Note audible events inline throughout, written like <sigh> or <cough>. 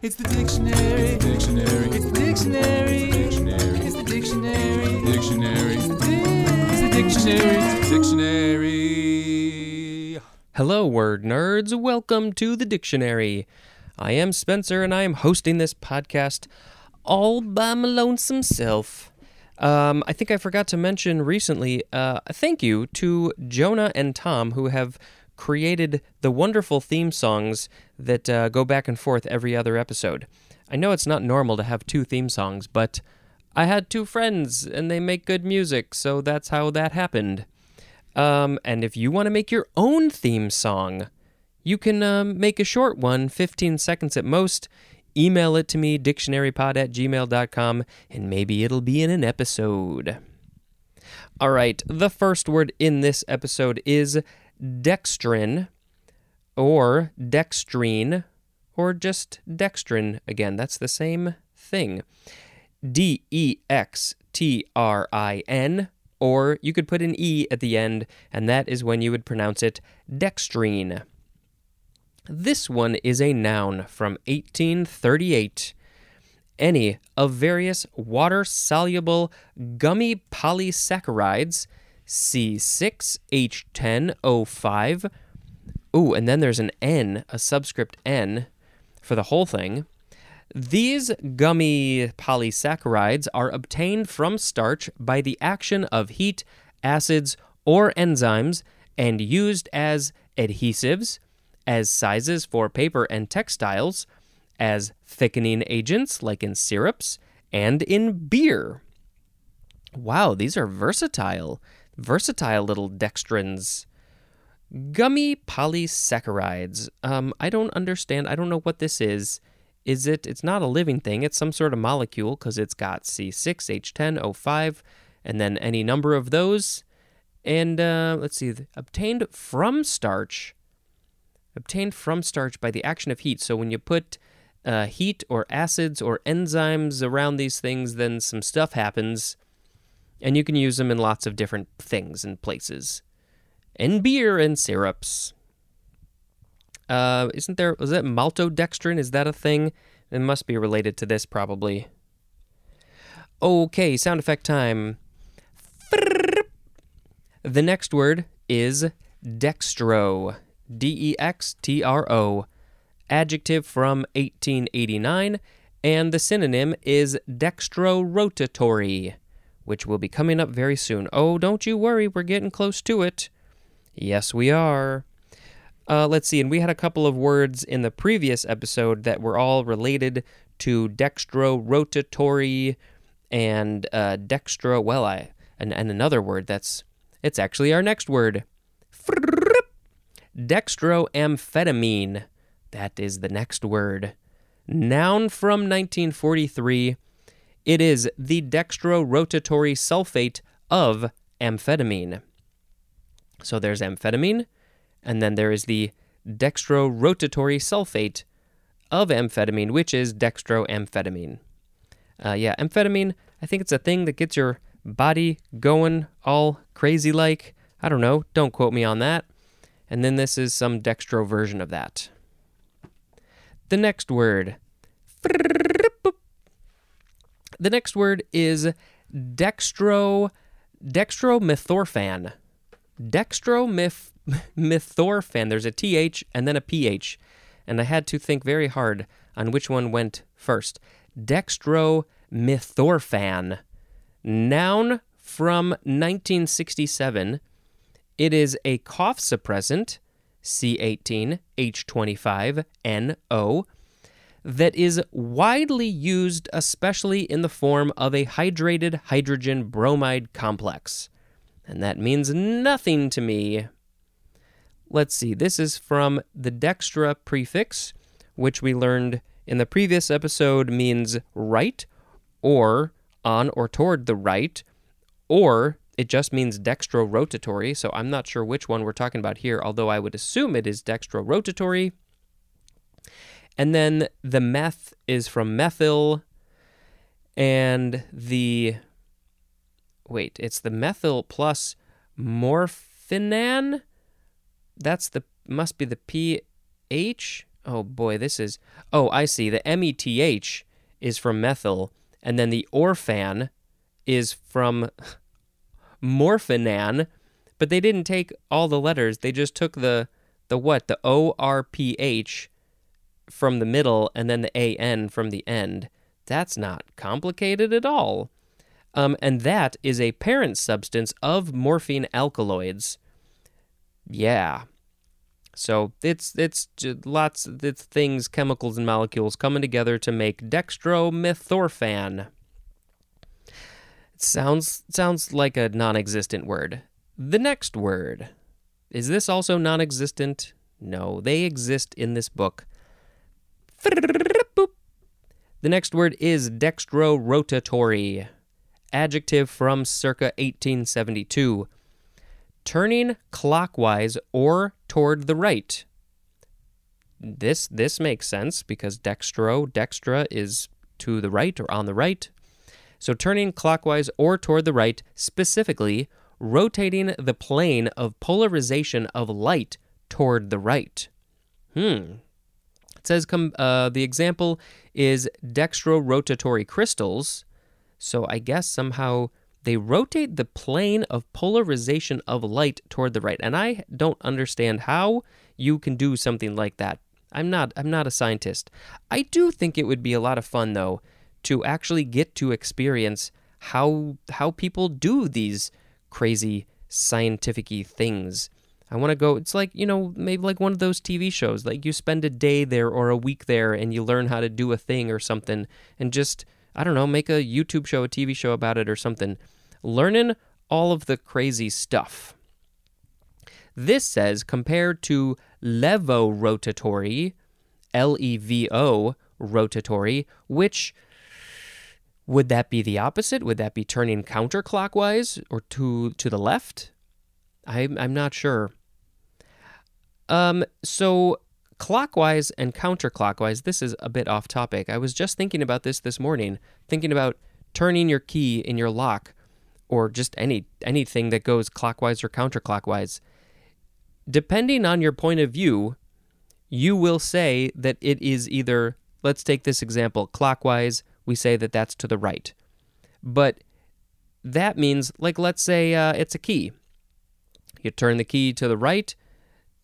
It's the dictionary. Dictionary. It's the dictionary. Dictionary. It's the dictionary. Dictionary. It's the dictionary. Dictionary. Hello, word nerds. Welcome to the dictionary. I am Spencer, and I am hosting this podcast all by my lonesome self. Um, I think I forgot to mention recently. Uh, thank you to Jonah and Tom who have created the wonderful theme songs that uh, go back and forth every other episode. I know it's not normal to have two theme songs, but I had two friends and they make good music, so that's how that happened. Um, and if you want to make your own theme song, you can um, make a short one, 15 seconds at most. Email it to me, dictionarypod at gmail.com, and maybe it'll be in an episode. All right, the first word in this episode is dextrin, or dextrine, or just dextrin. Again, that's the same thing. D E X T R I N, or you could put an E at the end, and that is when you would pronounce it dextrine. This one is a noun from 1838. Any of various water soluble gummy polysaccharides, C6H10O5. Ooh, and then there's an N, a subscript N for the whole thing. These gummy polysaccharides are obtained from starch by the action of heat, acids, or enzymes and used as adhesives, as sizes for paper and textiles, as thickening agents like in syrups, and in beer. Wow, these are versatile, versatile little dextrins. Gummy polysaccharides. Um, I don't understand. I don't know what this is. Is it? It's not a living thing. It's some sort of molecule because it's got C6H10O5 and then any number of those. And uh, let's see, obtained from starch. Obtained from starch by the action of heat. So when you put uh, heat or acids or enzymes around these things, then some stuff happens. And you can use them in lots of different things and places. And beer and syrups. Uh, isn't there, was that maltodextrin? Is that a thing? It must be related to this, probably. Okay, sound effect time. The next word is dextro. D E X T R O. Adjective from 1889, and the synonym is dextrorotatory, which will be coming up very soon. Oh, don't you worry, we're getting close to it. Yes, we are. Uh, let's see, and we had a couple of words in the previous episode that were all related to dextrorotatory and uh, dextro. Well, I and, and another word that's it's actually our next word. Dextroamphetamine. That is the next word. Noun from 1943. It is the dextrorotatory sulfate of amphetamine. So there's amphetamine, and then there is the dextrorotatory sulfate of amphetamine, which is dextroamphetamine. Uh, yeah, amphetamine, I think it's a thing that gets your body going all crazy like. I don't know, don't quote me on that. And then this is some dextro version of that. The next word. The next word is dextro dextromethorphan. Dextromethorphan. There's a TH and then a PH. And I had to think very hard on which one went first. Dextromethorphan. Noun from 1967. It is a cough suppressant, C18H25NO, that is widely used, especially in the form of a hydrated hydrogen bromide complex. And that means nothing to me. Let's see, this is from the dextra prefix, which we learned in the previous episode means right, or on or toward the right, or it just means dextrorotatory, so I'm not sure which one we're talking about here, although I would assume it is dextrorotatory. And then the meth is from methyl, and the wait, it's the methyl plus morphinan. That's the must be the pH. oh boy, this is. Oh, I see. The M E T H is from methyl, and then the orphan is from morphinan, but they didn't take all the letters. They just took the the what? The O R P H from the middle and then the A N from the end. That's not complicated at all. Um, and that is a parent substance of morphine alkaloids. Yeah. So it's it's lots of things, chemicals and molecules coming together to make dextromethorphan. It sounds sounds like a non-existent word. The next word. Is this also non-existent? No, they exist in this book. The next word is dextrorotatory. Adjective from circa 1872. Turning clockwise or toward the right. This this makes sense because dextro, dextra is to the right or on the right. So turning clockwise or toward the right, specifically rotating the plane of polarization of light toward the right. Hmm. Says com- uh, the example is dextrorotatory crystals. So I guess somehow they rotate the plane of polarization of light toward the right. And I don't understand how you can do something like that. I'm not I'm not a scientist. I do think it would be a lot of fun though to actually get to experience how how people do these crazy scientific things. I want to go. It's like, you know, maybe like one of those TV shows. Like you spend a day there or a week there and you learn how to do a thing or something and just, I don't know, make a YouTube show, a TV show about it or something. Learning all of the crazy stuff. This says compared to levorotatory, L E V O rotatory, which would that be the opposite? Would that be turning counterclockwise or to to the left? I'm I'm not sure. Um, so clockwise and counterclockwise. This is a bit off topic. I was just thinking about this this morning, thinking about turning your key in your lock, or just any anything that goes clockwise or counterclockwise. Depending on your point of view, you will say that it is either. Let's take this example clockwise. We say that that's to the right, but that means like let's say uh, it's a key. You turn the key to the right,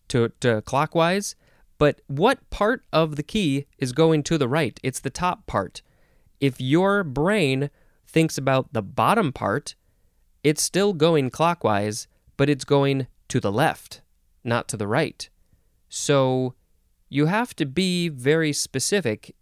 to, to clockwise, but what part of the key is going to the right? It's the top part. If your brain thinks about the bottom part, it's still going clockwise, but it's going to the left, not to the right. So you have to be very specific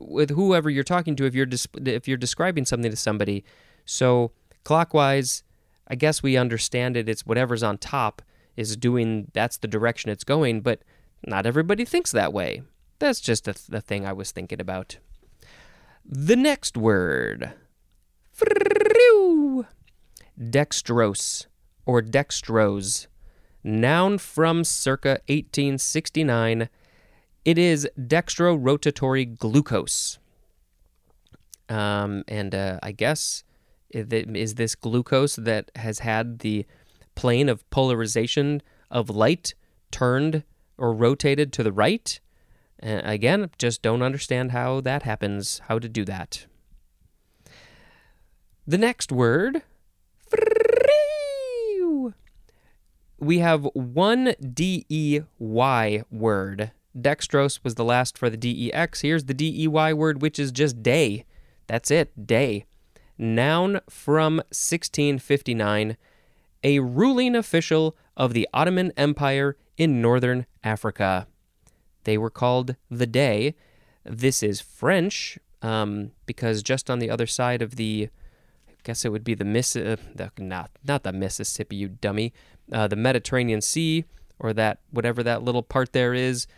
with whoever you're talking to if you're if you're describing something to somebody. So clockwise, I guess we understand it. It's whatever's on top is doing. That's the direction it's going. But not everybody thinks that way. That's just the thing I was thinking about. The next word, dextrose or dextrose, noun from circa 1869. It is dextrorotatory glucose. Um, and uh, I guess is this glucose that has had the plane of polarization of light turned or rotated to the right? And again, just don't understand how that happens, how to do that. The next word, we have one DEY word. Dextrose was the last for the DEX. Here's the DEY word, which is just day. That's it, day. Noun from 1659, a ruling official of the Ottoman Empire in northern Africa. They were called the Dey. This is French um, because just on the other side of the, I guess it would be the Miss, uh, the, not not the Mississippi, you dummy, uh, the Mediterranean Sea or that whatever that little part there is.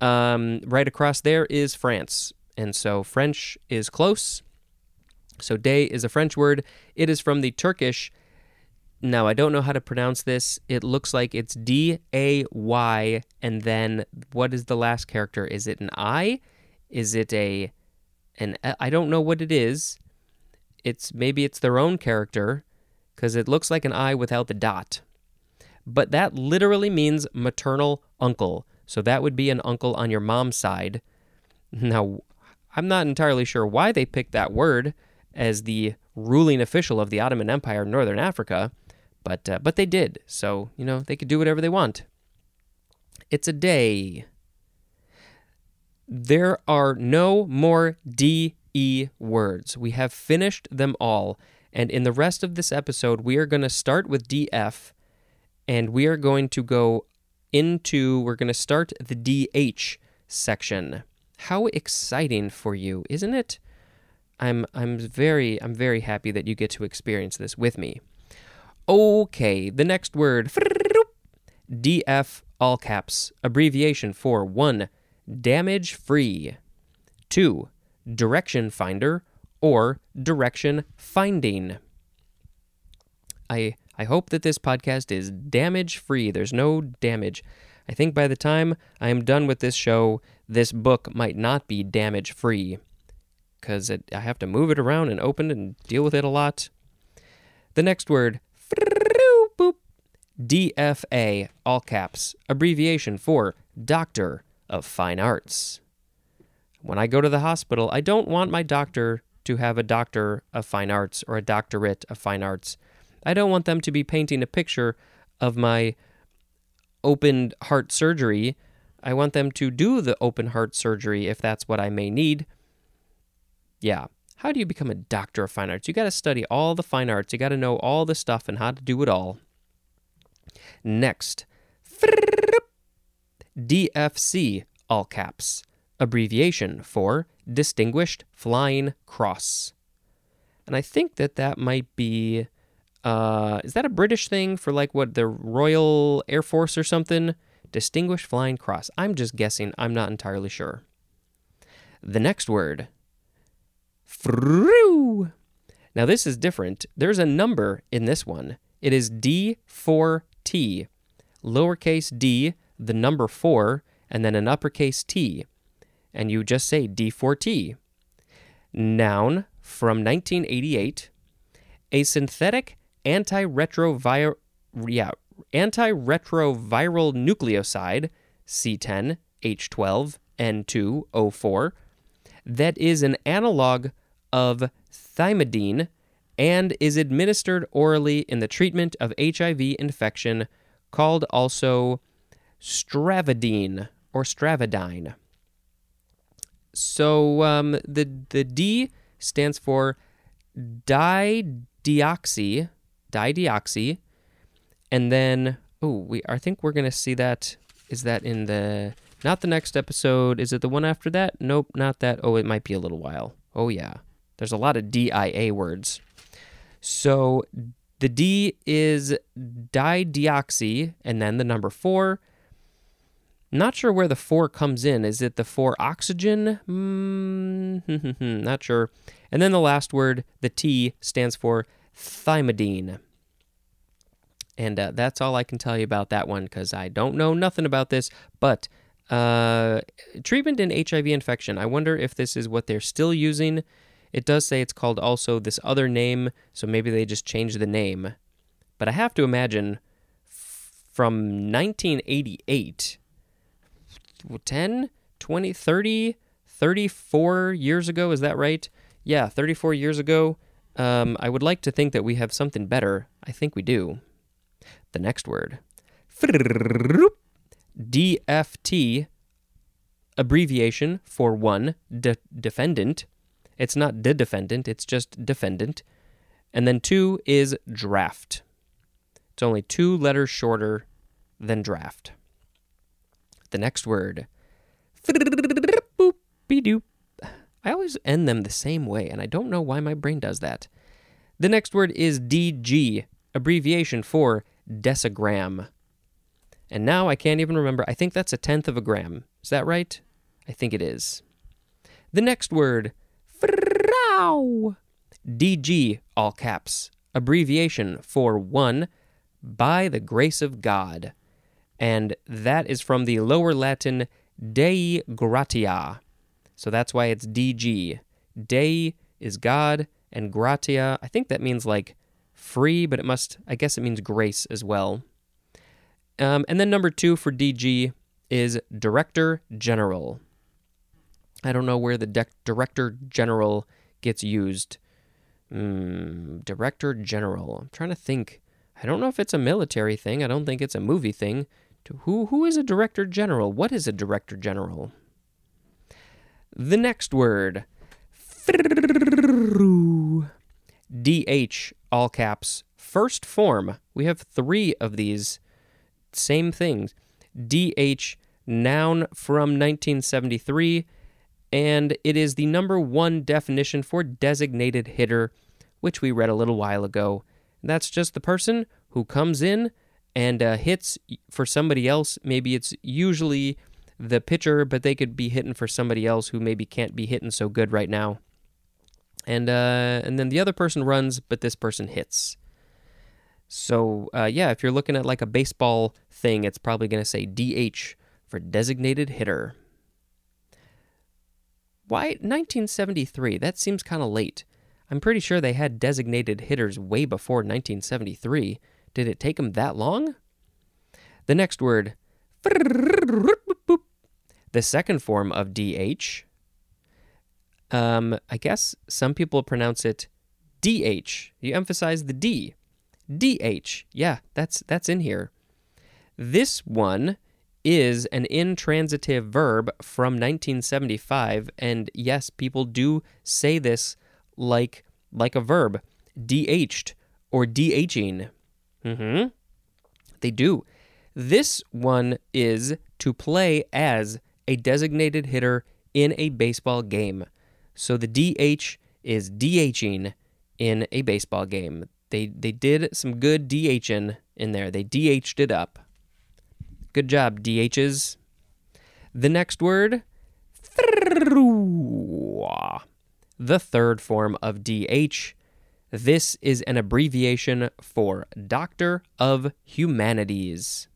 Um, right across there is France, and so French is close. So dey is a French word. It is from the Turkish. Now I don't know how to pronounce this. It looks like it's D A Y and then what is the last character? Is it an I? Is it a an I don't know what it is. It's maybe it's their own character cuz it looks like an I without the dot. But that literally means maternal uncle. So that would be an uncle on your mom's side. Now, I'm not entirely sure why they picked that word as the ruling official of the Ottoman Empire in Northern Africa, but uh, but they did. So you know they could do whatever they want. It's a dey. There are no more DE words. We have finished them all. And in the rest of this episode, we are going to start with DF and we are going to go into, we're going to start the DH section. How exciting for you, isn't it? I'm I'm very I'm very happy that you get to experience this with me. Okay, the next word DF all caps, abbreviation for 1 damage free, 2 direction finder or direction finding. I I hope that this podcast is damage free. There's no damage. I think by the time I am done with this show, this book might not be damage free because I have to move it around and open and deal with it a lot. The next word, DFA, all caps, abbreviation for Doctor of Fine Arts. When I go to the hospital, I don't want my doctor to have a Doctor of Fine Arts or a Doctorate of Fine Arts. I don't want them to be painting a picture of my open heart surgery. I want them to do the open heart surgery if that's what I may need. Yeah. How do you become a doctor of fine arts? You got to study all the fine arts. You got to know all the stuff and how to do it all. Next, DFC, all caps, abbreviation for Distinguished Flying Cross. And I think that that might be, uh, is that a British thing for like what, the Royal Air Force or something? Distinguished Flying Cross. I'm just guessing. I'm not entirely sure. The next word. Now, this is different. There's a number in this one. It is D4T, lowercase d, the number 4, and then an uppercase T. And you just say D4T. Noun from 1988, a synthetic antiretroviral, yeah, antiretroviral nucleoside, C10, H12, N2O4, that is an analog of thymidine and is administered orally in the treatment of HIV infection, called also stravadine or stravadine. So um, the the D stands for dideoxy, dideoxy, and then oh we I think we're gonna see that is that in the not the next episode. Is it the one after that? Nope, not that. Oh, it might be a little while. Oh, yeah. There's a lot of DIA words. So the D is dideoxy, and then the number four. Not sure where the four comes in. Is it the four oxygen? Mm, not sure. And then the last word, the T, stands for thymidine. And uh, that's all I can tell you about that one because I don't know nothing about this. But uh, treatment in HIV infection. I wonder if this is what they're still using. It does say it's called also this other name, so maybe they just changed the name. But I have to imagine from 1988, 10, 20, 30, 34 years ago, is that right? Yeah, 34 years ago. Um, I would like to think that we have something better. I think we do. The next word. DFT, abbreviation for one, de- defendant. It's not the defendant, it's just defendant. And then two is draft. It's only two letters shorter than draft. The next word. I always end them the same way, and I don't know why my brain does that. The next word is DG, abbreviation for decigram. And now I can't even remember. I think that's a tenth of a gram. Is that right? I think it is. The next word, frau. DG, all caps, abbreviation for one, by the grace of God. And that is from the lower Latin Dei gratia. So that's why it's DG. Dei is God, and gratia, I think that means like free, but it must, I guess it means grace as well. Um, and then number two for DG is Director General. I don't know where the dec Director General gets used. Mm, Director General. I'm trying to think. I don't know if it's a military thing. I don't think it's a movie thing. To who who is a Director General? What is a Director General? The next word. DH, all caps. First form. We have three of these same things. DH, noun from 1973, and it is the number one definition for designated hitter, which we read a little while ago. That's just the person who comes in and uh, hits for somebody else. Maybe it's usually the pitcher, but they could be hitting for somebody else who maybe can't be hitting so good right now. And uh, and then the other person runs, but this person hits. So uh, yeah, if you're looking at like a baseball thing, it's probably going to say DH for designated hitter. Why 1973? That seems kind of late. I'm pretty sure they had designated hitters way before 1973. Did it take them that long? The next word. <laughs> The second form of DH. Um, I guess some people pronounce it DH. You emphasize the D. DH. Yeah, that's that's in here. This one is an intransitive verb from 1975 and yes, people do say this like like a verb, DH'd or DHing. Mhm. They do. This one is to play as a designated hitter in a baseball game. So the DH is DHing in a baseball game. They they did some good DHing in there. They DH'd it up. Good job, DHs. The next word, the third form of DH. This is an abbreviation for Doctor of Humanities.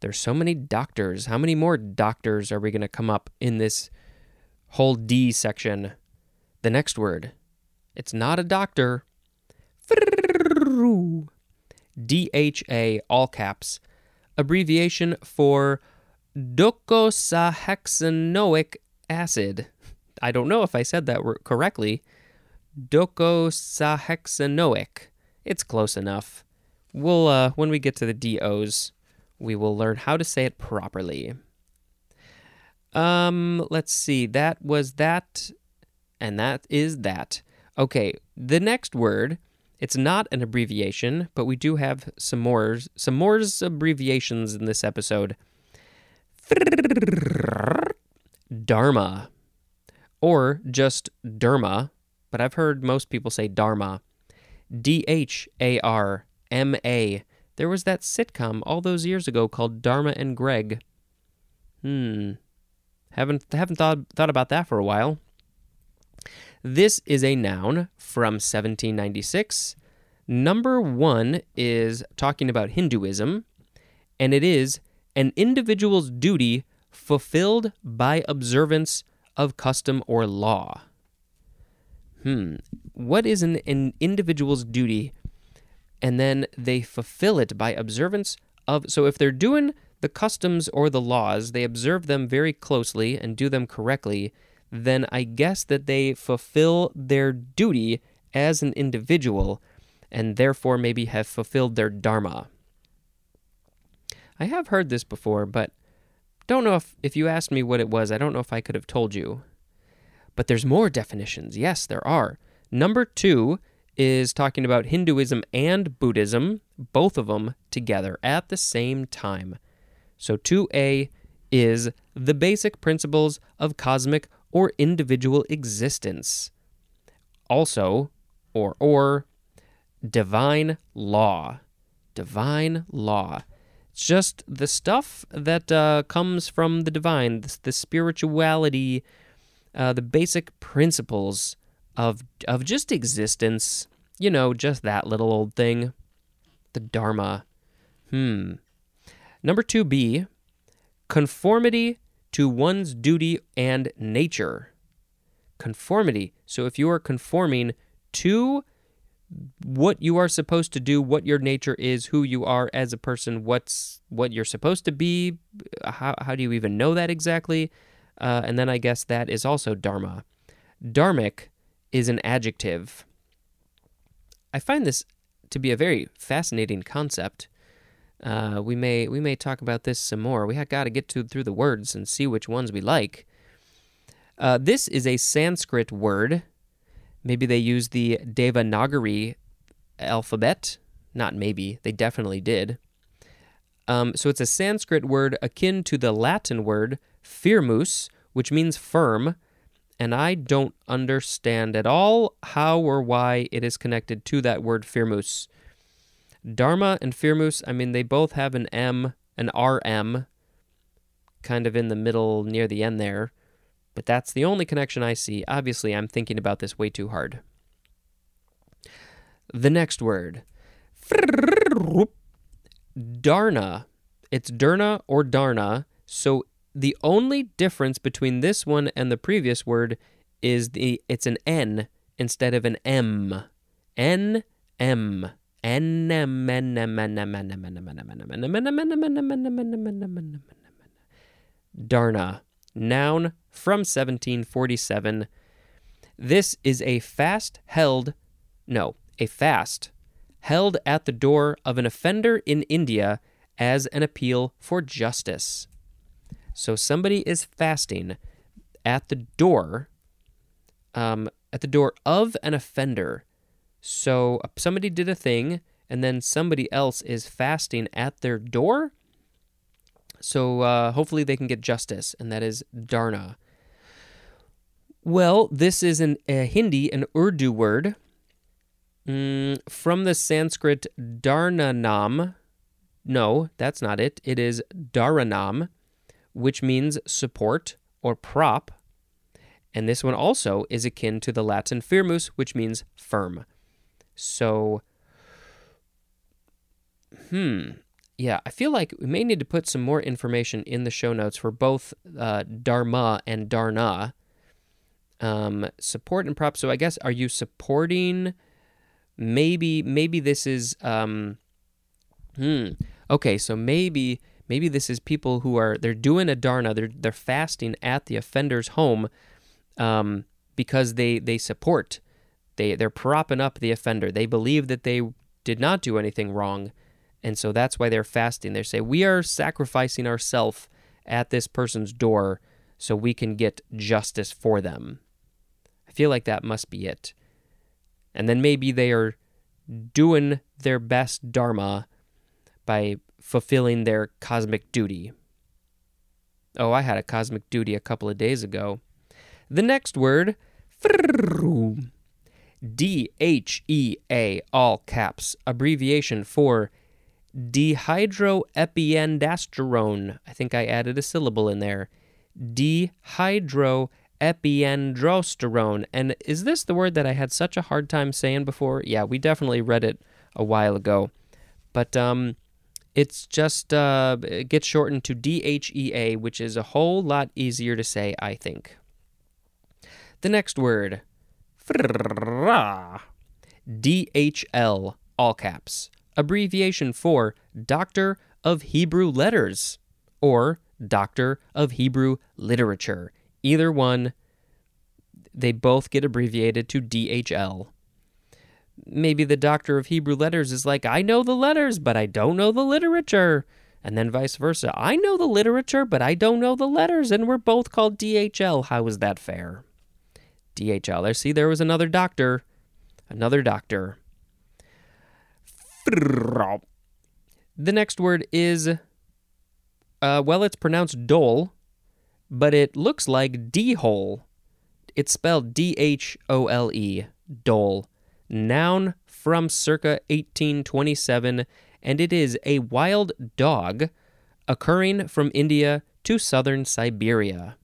There's so many doctors. How many more doctors are we going to come up in this whole D section? The next word. It's not a doctor. DHA, all caps, abbreviation for docosahexaenoic acid. I don't know if I said that correctly. Docosahexaenoic. It's close enough. We'll uh, when we get to the DOs, we will learn how to say it properly. Um, let's see. That was that, and that is that. Okay, the next word. It's not an abbreviation, but we do have some more some more abbreviations in this episode. Dharma, or just Derma, but I've heard most people say Dharma. D H A R M A. There was that sitcom all those years ago called Dharma and Greg. Hmm. Haven't haven't thought thought about that for a while. This is a noun from 1796. Number one is talking about Hinduism, and it is an individual's duty fulfilled by observance of custom or law. Hmm. What is an, an individual's duty? And then they fulfill it by observance of. So if they're doing the customs or the laws, they observe them very closely and do them correctly then I guess that they fulfill their duty as an individual and therefore maybe have fulfilled their dharma. I have heard this before, but don't know if if you asked me what it was, I don't know if I could have told you. But there's more definitions. Yes, there are. Number 2 is talking about Hinduism and Buddhism, both of them together at the same time. So 2a is the basic principles of cosmic or individual existence. Also, or or divine law. Divine law. It's just the stuff that uh, comes from the divine, the, the spirituality, uh, the basic principles of of just existence. You know, just that little old thing. The Dharma. Hmm. Number 2b, conformity to one's duty and nature. Conformity. So if you are conforming to what you are supposed to do, what your nature is, who you are as a person, what's what you're supposed to be. How how do you even know that exactly? Uh, and then I guess that is also dharma. Dharmic is an adjective. I find this to be a very fascinating concept. Uh, we may we may talk about this some more. We have got to get to through the words and see which ones we like. Uh, this is a Sanskrit word. Maybe they used the Devanagari alphabet. Not maybe, they definitely did. Um, so it's a Sanskrit word akin to the Latin word firmus, which means firm, and I don't understand at all how or why it is connected to that word firmus. Dharma and firmus, I mean, they both have an M, an RM, kind of in the middle near the end there, but that's the only connection I see. Obviously, I'm thinking about this way too hard. The next word Dharna. It's Derna or Dharna. So the only difference between this one and the previous word is the it's an N instead of an M. N M. Dharna, noun from 1747. This is a fast held, no, a fast held at the door of an offender in India as an appeal for justice. So somebody is fasting at the door, um, at the door of an offender so somebody did a thing, and then somebody else is fasting at their door. So uh, hopefully they can get justice, and that is dharna. Well, this is an, a Hindi, an Urdu word mm, from the Sanskrit dharnanam. No, that's not it. It is dharanam, which means support or prop. And this one also is akin to the Latin firmus, which means firm. So, hmm, yeah, I feel like we may need to put some more information in the show notes for both uh, Dharma and Dharna. Um, support and props. So I guess are you supporting? Maybe maybe this is um, hmm. Okay, so maybe maybe this is people who are they're doing a Dharna. They're they're fasting at the offender's home, um, because they they support. They they're propping up the offender. They believe that they did not do anything wrong and so that's why they're fasting. They say, We are sacrificing ourselves at this person's door so we can get justice for them. I feel like that must be it. And then maybe they are doing their best dharma by fulfilling their cosmic duty. Oh, I had a cosmic duty a couple of days ago. The next word, H E A, all caps, abbreviation for dehydroepiandrosterone. I think I added a syllable in there. Dehydroepiandrosterone. And is this the word that I had such a hard time saying before? Yeah, we definitely read it a while ago. But um, it's just, uh, it gets shortened to DHEA, which is a whole lot easier to say, I think. The next word DHL, all caps abbreviation for Doctor of Hebrew Letters or Doctor of Hebrew Literature. Either one, they both get abbreviated to DHL. Maybe the Doctor of Hebrew Letters is like, I know the letters, but I don't know the literature. And then vice versa. I know the literature, but I don't know the letters, and we're both called DHL. How is that fair? DHL. See, there was another doctor. Another doctor. The next word is, uh, well, it's pronounced dole, but it looks like D hole. It's spelled D H O L E, dole. Noun from circa 1827, and it is a wild dog occurring from India to southern Siberia.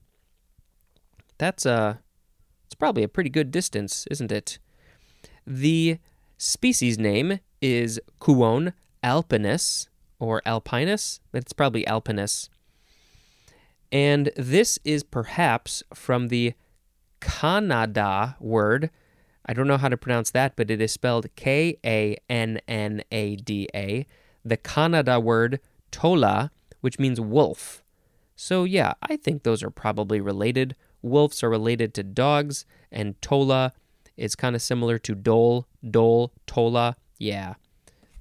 That's a, probably a pretty good distance, isn't it? The species name is Cuon alpinus or alpinus. It's probably alpinus. And this is perhaps from the Kannada word. I don't know how to pronounce that, but it is spelled K A N N A D A. The Kannada word tola, which means wolf. So, yeah, I think those are probably related. Wolves are related to dogs, and tola is kind of similar to dole, dole, tola. Yeah,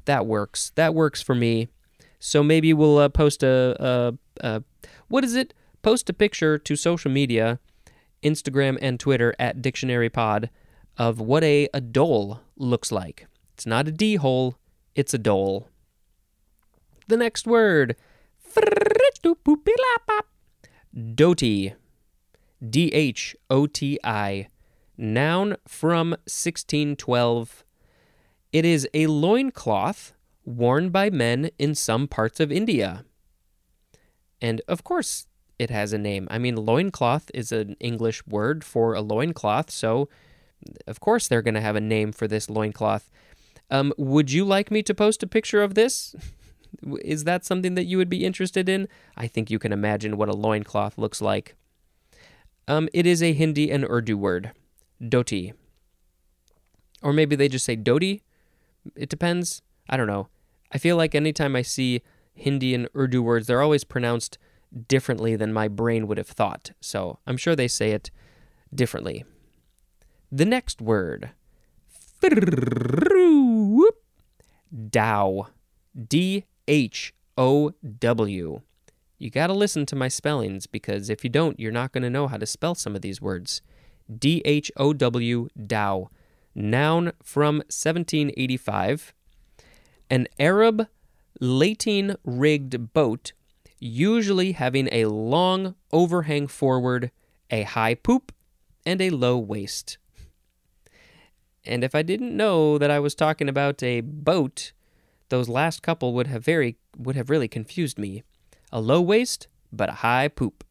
that works. That works for me. So maybe we'll uh, post a, a, a, what is it? Post a picture to social media, Instagram and Twitter at Dictionary Pod, of what a, a dole looks like. It's not a D hole, it's a dole. The next word, Dhoti. D H O T I. Noun from 1612. It is a loincloth worn by men in some parts of India. And of course, it has a name. I mean, loincloth is an English word for a loincloth, so of course they're going to have a name for this loincloth. Um, would you like me to post a picture of this? <laughs> Is that something that you would be interested in? I think you can imagine what a loincloth looks like. Um, it is a Hindi and Urdu word, dhoti. Or maybe they just say dhoti. It depends. I don't know. I feel like anytime I see Hindi and Urdu words, they're always pronounced differently than my brain would have thought. So I'm sure they say it differently. The next word Dhow. D H O W. You got to listen to my spellings because if you don't, you're not going to know how to spell some of these words. D H O W, Dhow. Noun from 1785. An Arab lateen rigged boat, usually having a long overhang forward, a high poop, and a low waist. And if I didn't know that I was talking about a boat, those last couple would have very would have really confused me. A low waist, but a high poop.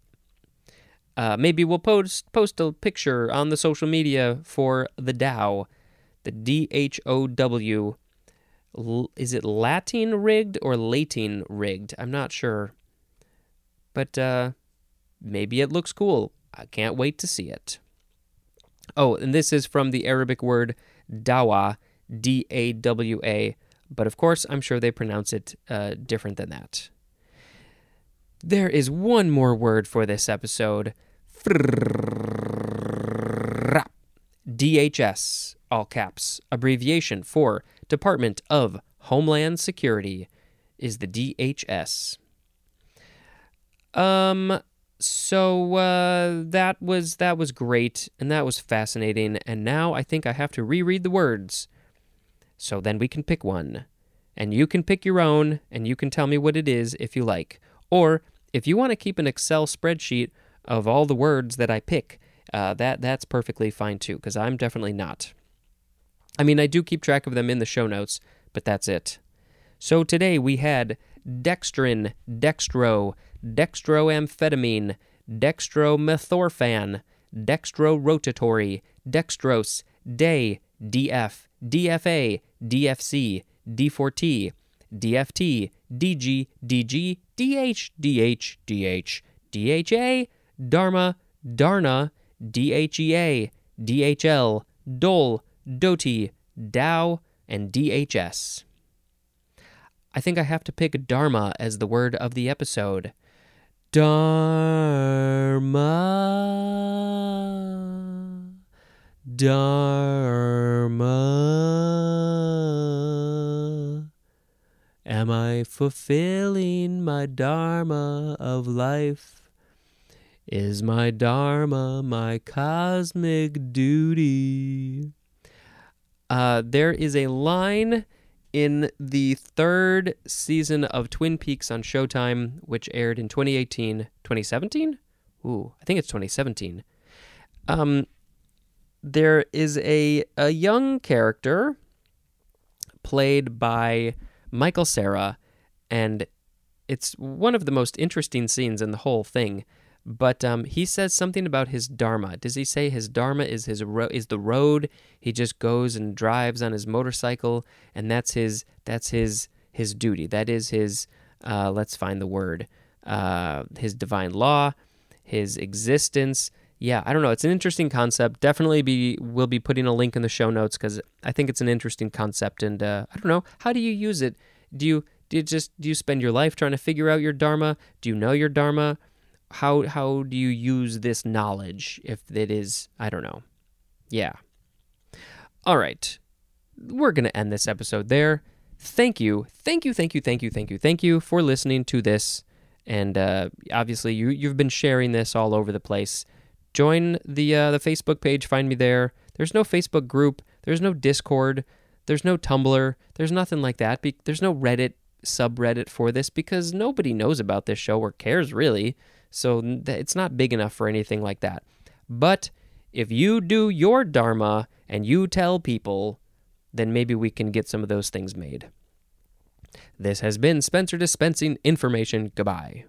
Uh, maybe we'll post post a picture on the social media for the Dhow, the D H O W. Is it Latin rigged or Latin rigged? I'm not sure, but uh, maybe it looks cool. I can't wait to see it. Oh, and this is from the Arabic word dawa, D A W A, but of course, I'm sure they pronounce it uh, different than that. There is one more word for this episode. DHS, all caps, abbreviation for Department of Homeland Security, is the DHS. Um, so uh, that was that was great and that was fascinating. And now i think i have to reread the words. So then we can pick one. And you can pick your own and you can tell me what it is if you like. Or if you want to keep an excel spreadsheet of all the words that i pick uh, that that's perfectly fine too because i'm definitely not. I mean i do keep track of them in the show notes but that's it. So today we had dextrin dextro dextroamphetamine, dextromethorphan, dextrorotatory, dextrose, dey, DF, DFA, DFC, D4T, DFT, DG, DG, DH, DH, DH, DHA, Dharma, Dharna, DHEA, DHL, Dhole, Dhoti, Dhow, and DHS. I think I have to pick Dharma as the word of the episode. Dharma. Dharma. Am I fulfilling my Dharma of life? Is my Dharma my cosmic duty? Uh, there is a line in the third season of Twin Peaks on Showtime, which aired in 2018, 2017? Ooh, I think it's 2017. Um, there is a, a young character played by Michael Cera, and it's one of the most interesting scenes in the whole thing but um, he says something about his dharma. Does he say his dharma is his ro- is the road? He just goes and drives on his motorcycle, and that's his that's his his duty. That is his. Uh, let's find the word. Uh, his divine law, his existence. Yeah, I don't know. It's an interesting concept. Definitely be we'll be putting a link in the show notes because I think it's an interesting concept. And uh, I don't know, how do you use it? Do you do you just do you spend your life trying to figure out your dharma? Do you know your dharma? How how do you use this knowledge if it is I don't know. Yeah. All right. We're going to end this episode there. Thank you. Thank you, thank you, thank you, thank you, thank you for listening to this. And uh, obviously, you, you've been sharing this all over the place. Join the, uh, the Facebook page, find me there. There's no Facebook group, there's no Discord, there's no Tumblr, there's nothing like that. Be- there's no Reddit subreddit for this because nobody knows about this show or cares really. So it's not big enough for anything like that. But if you do your Dharma and you tell people, then maybe we can get some of those things made. This has been Spencer dispensing information. Goodbye.